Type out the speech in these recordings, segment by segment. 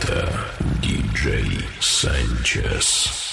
Это диджей Санчес.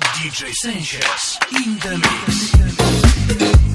DJ Sanchez in the mix.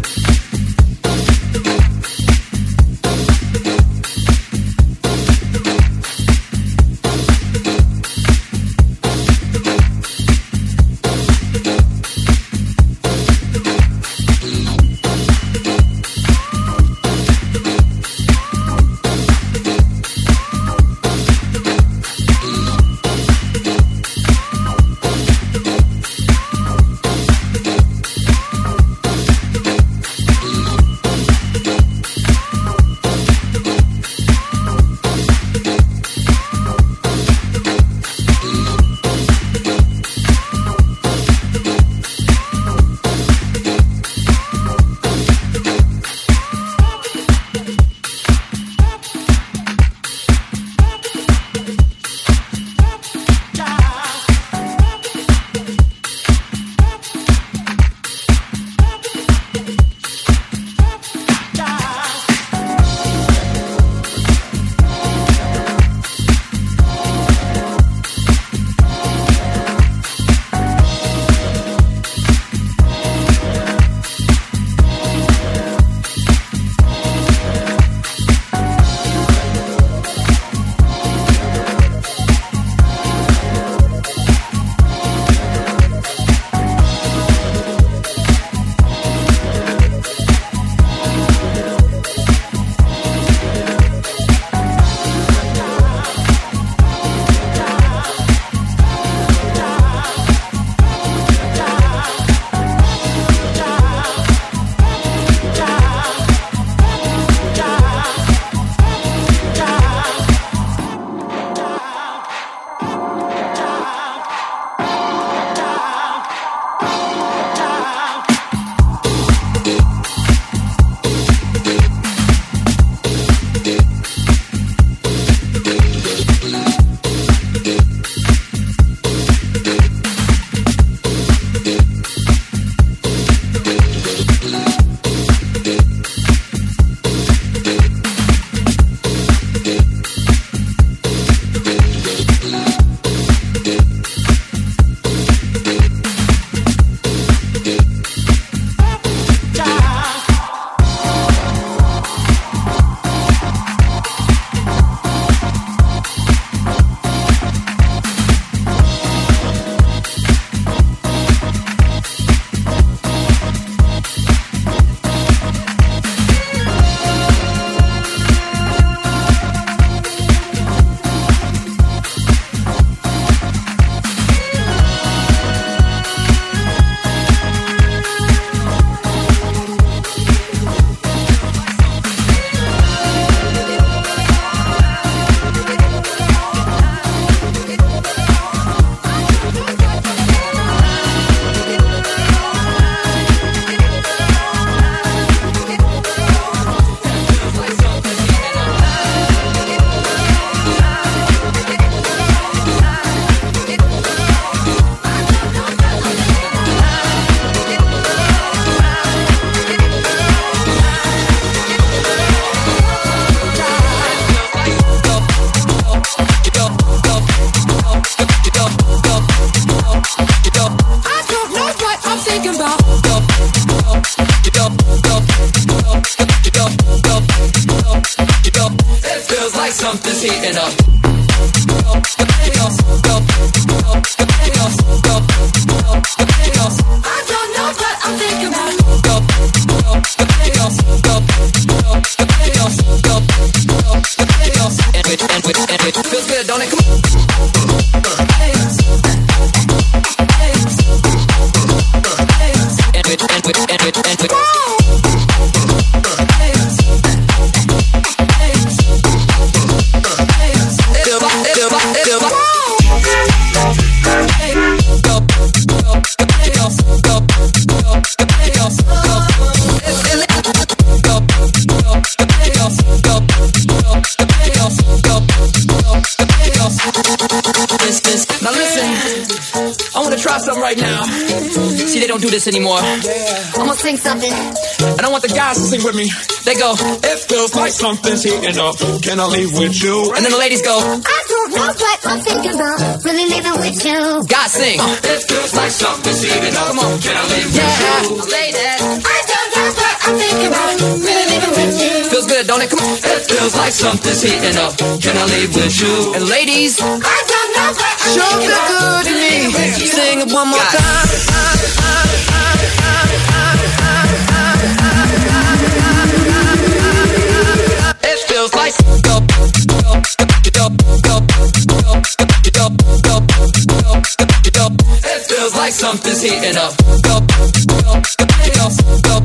It feels like something's heating up. Right now. See, they don't do this anymore. I'm gonna sing something. And I want the guys to sing with me. They go, It feels like something's heating up. Can I leave with you? and then the ladies go, I don't know what I'm thinking about. Really living with you. guys sing. It feels like something's heating up. Come on. Can I leave with Yeah, you? ladies. I don't know what I'm thinking about. Really living with you. Feels good, don't it? Come on. It feels like something's heating up. Can I leave with you? And ladies, I don't know what I'm sure thinking feel about. good to me. Sing it one more time. It feels like go, go, go, go, go, go, go, go, go, go. It feels like something's heating up. Go, go, go, go, go, go,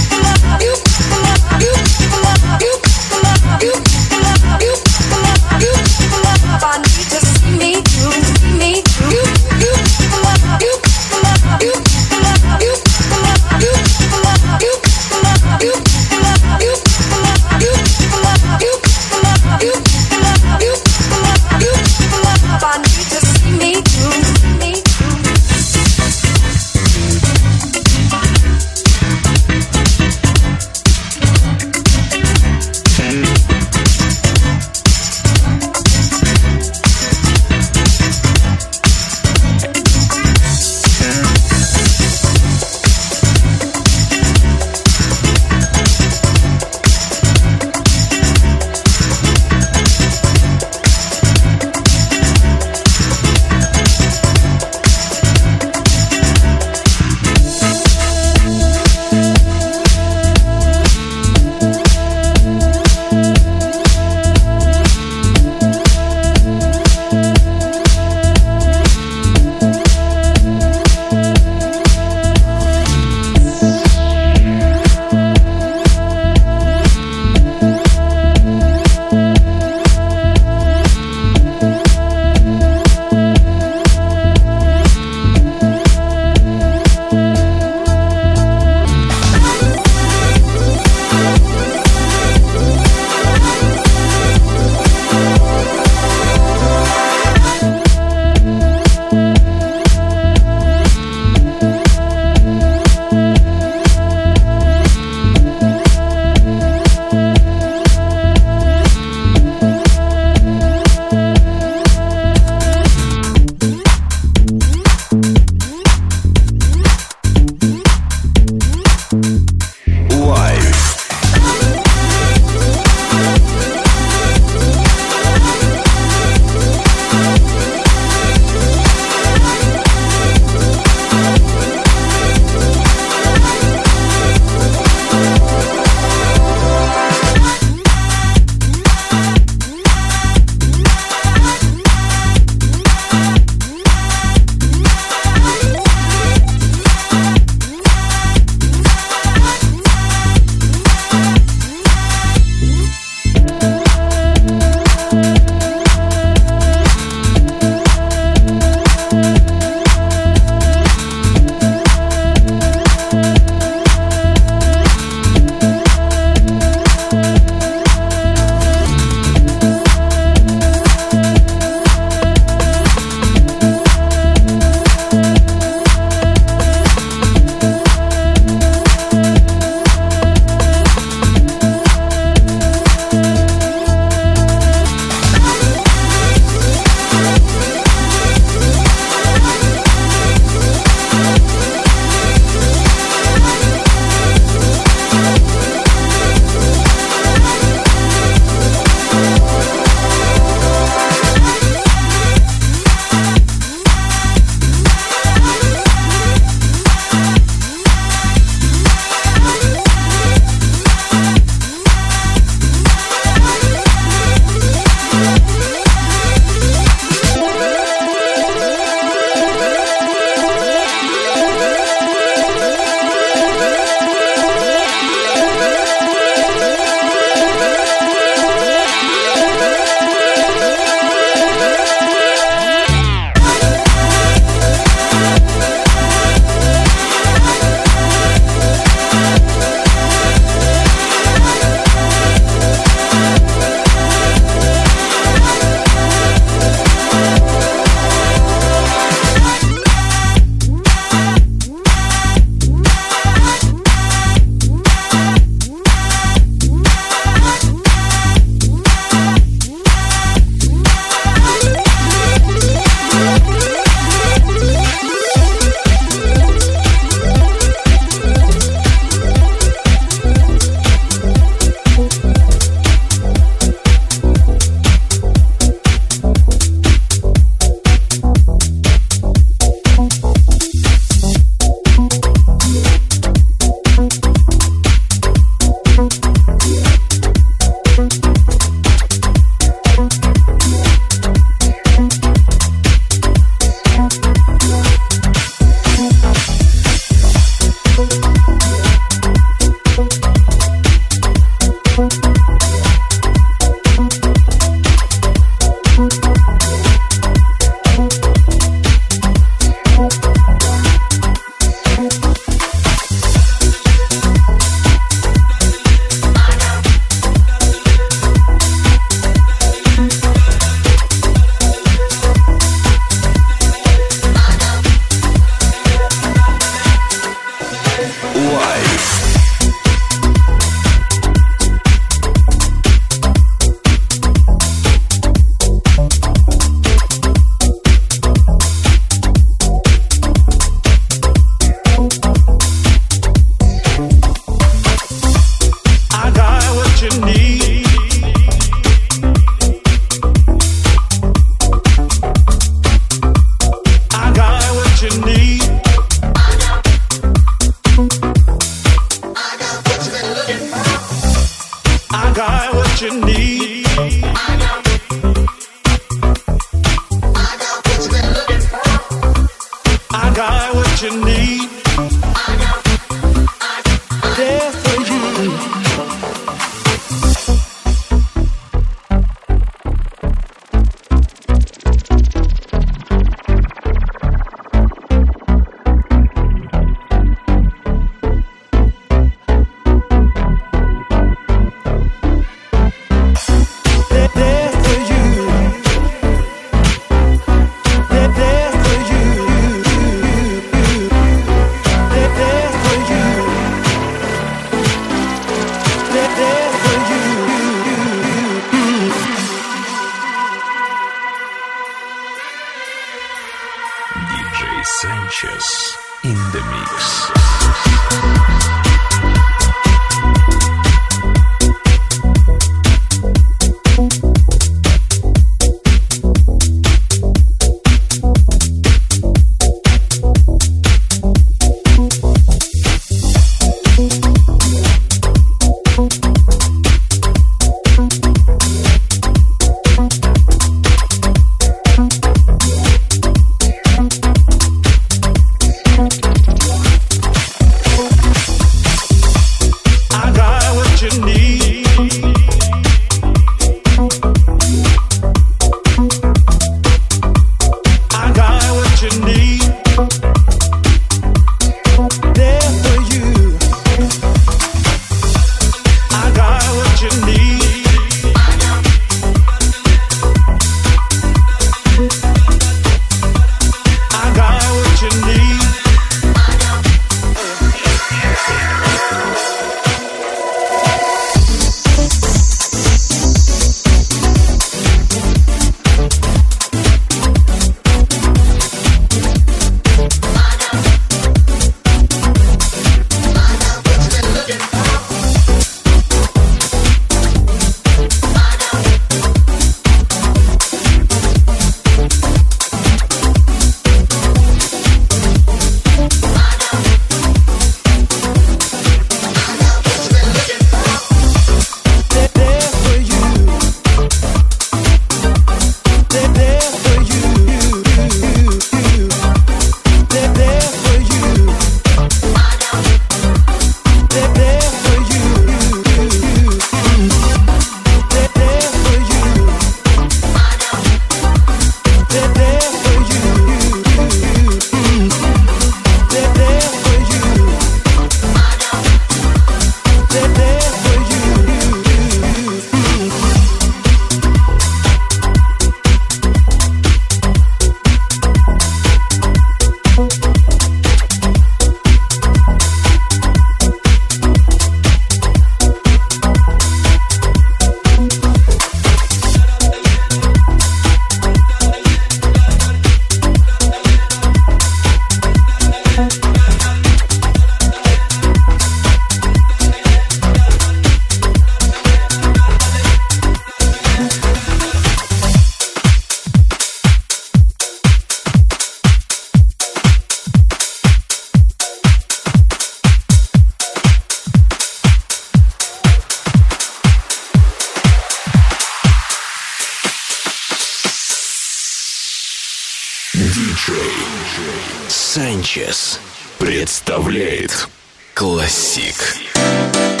Санчес представляет Классик. Always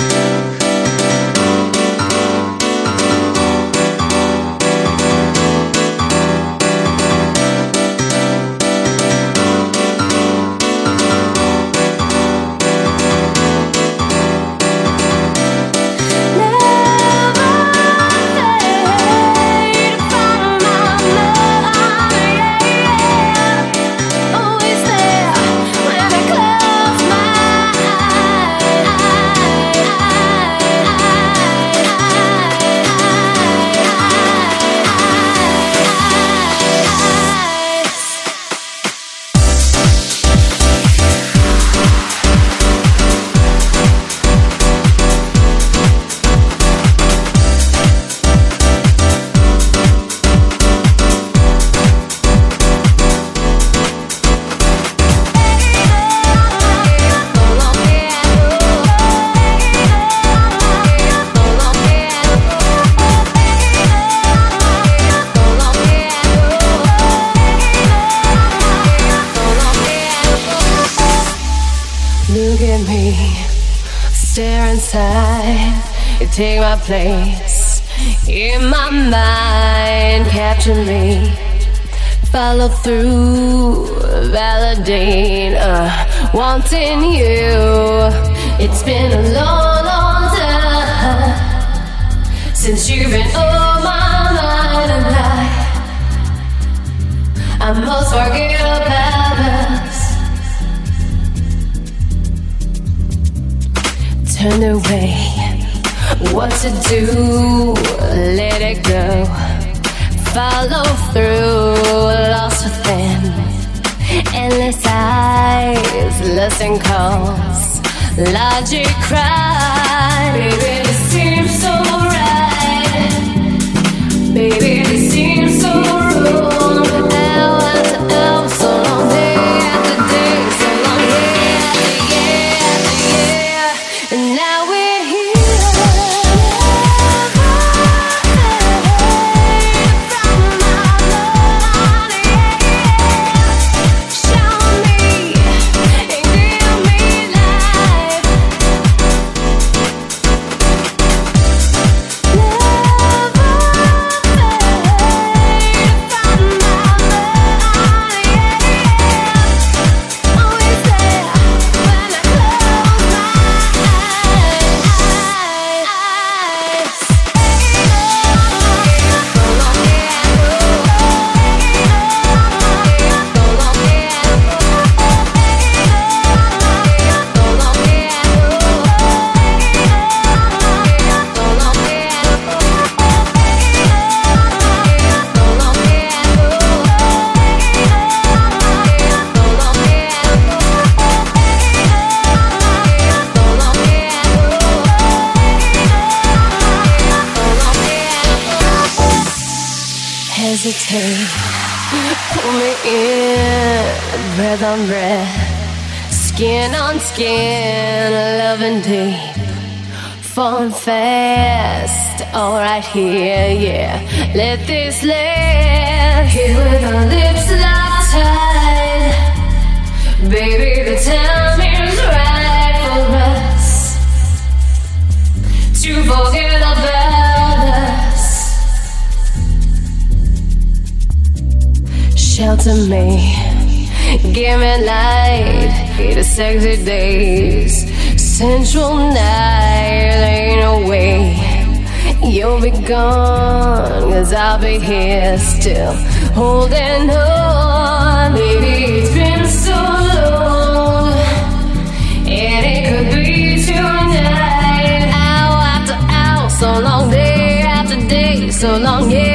validate, uh, wanting you. It's been a long, long time since you've been on my mind, and I, I must forget about us. Turn away, what to do? Let it go. Follow through, lost within endless eyes, lust and calls, logic cry. Baby, this seems so right. Baby, this seems so wrong. Hour after hour, so long day Hesitate, pull me in, breath on breath, skin on skin, loving deep, falling fast. All right here, yeah. Let this land here with our lips locked tight, baby. The time is right for us to forget Shelter me, give me light, the sexy days, sensual night, ain't no way. You'll be gone, cause I'll be here still, holding on, baby, it's been so long, and it could be tonight, hour after hour, so long, day after day, so long, year